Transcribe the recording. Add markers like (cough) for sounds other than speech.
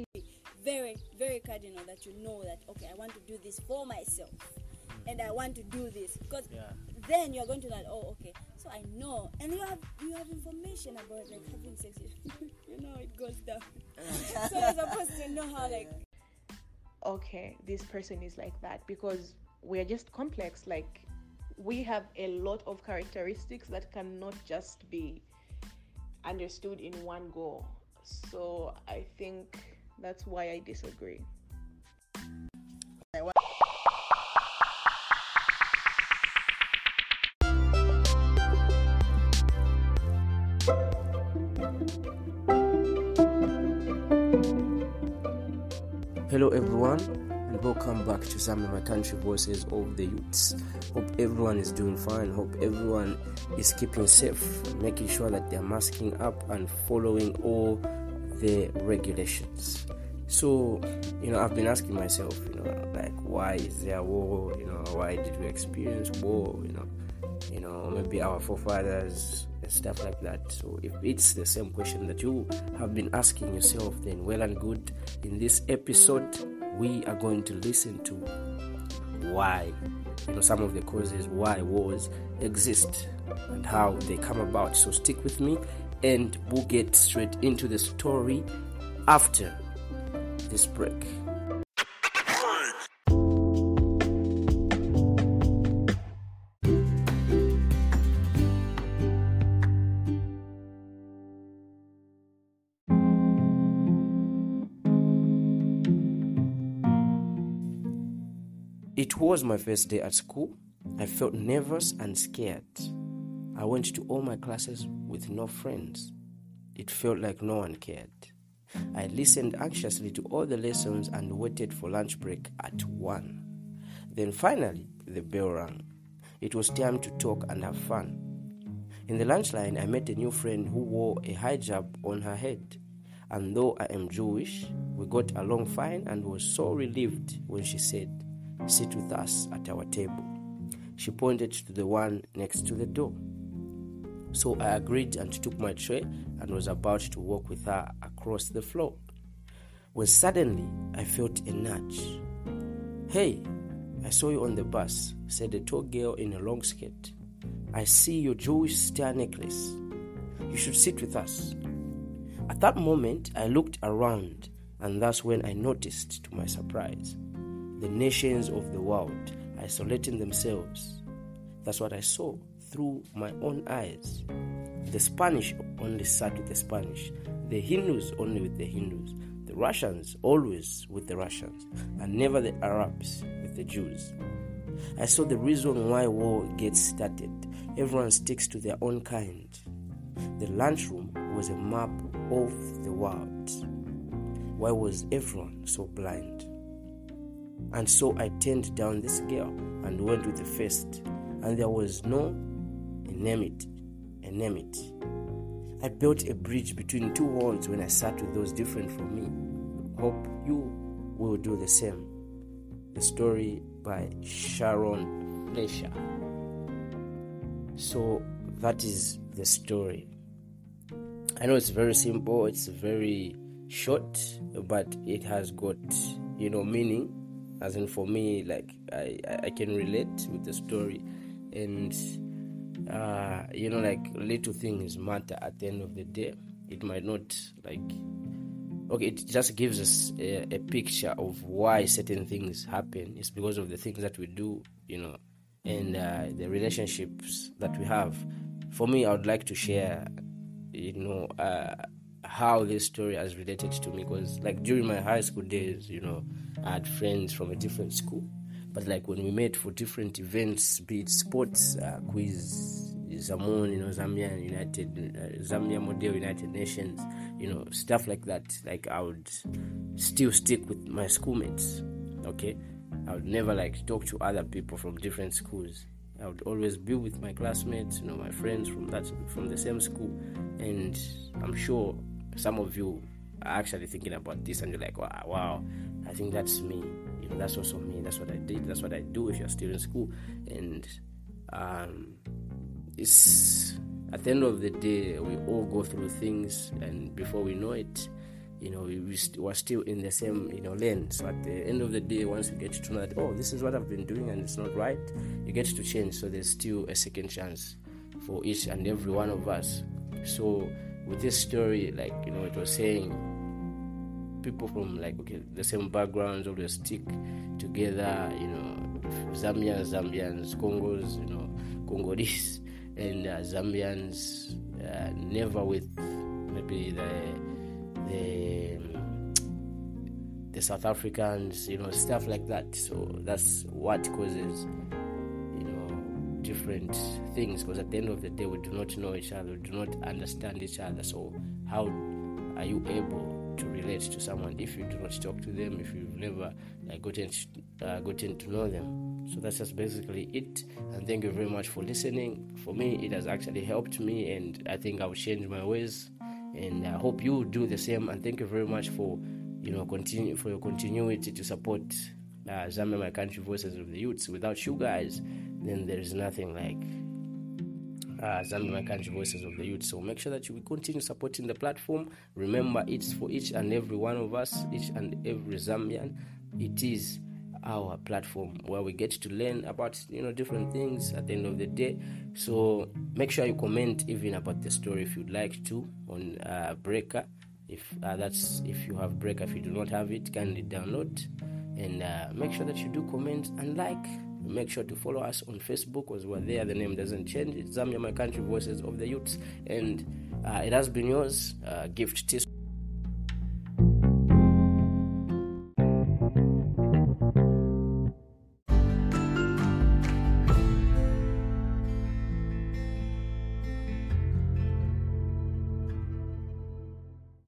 actually very, very cardinal that you know that okay, I want to do this for myself, and I want to do this because Yeah. then you're going to like, oh, okay, so I know, and you have you have information about like having sex. (laughs) you know it goes down, (laughs) so you're supposed to know how like okay, this person is like that because we're just complex. Like we have a lot of characteristics that cannot just be understood in one go. So I think that's why I disagree. Hello, everyone, and welcome back to Zambia my country voices of the youths. Hope everyone is doing fine. Hope everyone is keeping safe, making sure that they're masking up and following all the regulations. So, you know, I've been asking myself, you know, like, why is there war? You know, why did we experience war? You know, you know, maybe our forefathers and stuff like that. So if it's the same question that you have been asking yourself, then well and good. In this episode, we are going to listen to why, you know, some of the causes why wars exist and how they come about. So stick with me and we'll get straight into the story after this break. It was my first day at school. I felt nervous and scared. I went to all my classes with no friends. It felt like no one cared. I listened anxiously to all the lessons and waited for lunch break at 1. Then finally, the bell rang. It was time to talk and have fun. In the lunch line, I met a new friend who wore a hijab on her head. And though I am Jewish, we got along fine and was so relieved when she said, Sit with us at our table. She pointed to the one next to the door. So I agreed and took my tray and was about to walk with her across the floor. When suddenly I felt a nudge. Hey, I saw you on the bus, said a tall girl in a long skirt. I see your Jewish star necklace. You should sit with us. At that moment, I looked around, and that's when I noticed, to my surprise, the nations of the world isolating themselves. That's what I saw through my own eyes. The Spanish only sat with the Spanish, the Hindus only with the Hindus, the Russians always with the Russians, and never the Arabs with the Jews. I saw the reason why war gets started. Everyone sticks to their own kind. The lunchroom was a map of the world. Why was everyone so blind? And so I turned down this girl and went with the first, and there was no enmity. it. I built a bridge between two worlds when I sat with those different from me. Hope you will do the same. The story by Sharon Fleischer. So that is the story. I know it's very simple, it's very short, but it has got, you know, meaning. As in, for me, like, I, I can relate with the story. And, uh, you know, like, little things matter at the end of the day. It might not, like, okay, it just gives us a, a picture of why certain things happen. It's because of the things that we do, you know, and uh, the relationships that we have. For me, I would like to share you know uh, how this story has related to me because like during my high school days you know i had friends from a different school but like when we met for different events be it sports uh, quiz zamon you know zambia united uh, zambia model united nations you know stuff like that like i would still stick with my schoolmates okay i would never like talk to other people from different schools I would always be with my classmates, you know, my friends from that from the same school, and I'm sure some of you are actually thinking about this, and you're like, wow, wow I think that's me. You know, that's also me. That's what I did. That's what I do if you're still in school, and um, it's at the end of the day, we all go through things, and before we know it, you know, we st- were still in the same, you know, lane. So at the end of the day, once you get to know that, oh, this is what I've been doing and it's not right, you get to change. So there's still a second chance for each and every one of us. So with this story, like, you know, it was saying people from like okay the same backgrounds always stick together you know zambians zambians congos you know congolese and uh, zambians uh, never with maybe the the the south africans you know stuff like that. So that's what causes you know different things because at the end of the day we do not know each other we do not understand each other. So how are you able to relate to someone if you do not talk to them if you've never like, gotten uh, gotten to know them. So that's just basically it. And thank you very much for listening. For me it has actually helped me and i think i'll change my ways. And i hope you do the same. And thank you very much for you know continue for your continuity to support uh, Zambia my country voices of the youths. Without you guys then there is nothing like uh, My Country Voices of the Youth. So make sure that you continue supporting the platform. Remember, it's for each and every one of us, each and every Zambian. It is our platform where we get to learn about you know different things at the end of the day. So make sure you comment even about the story if you'd like to on uh, Breaker. If uh, that's if you have Breaker, if you do not have it, kindly download and uh, make sure that you do comment and like make sure to follow us on facebook because we're there. The name doesn't change. It's zambia my country voices of the youths. And uh, it has been yours uh, gift Tis-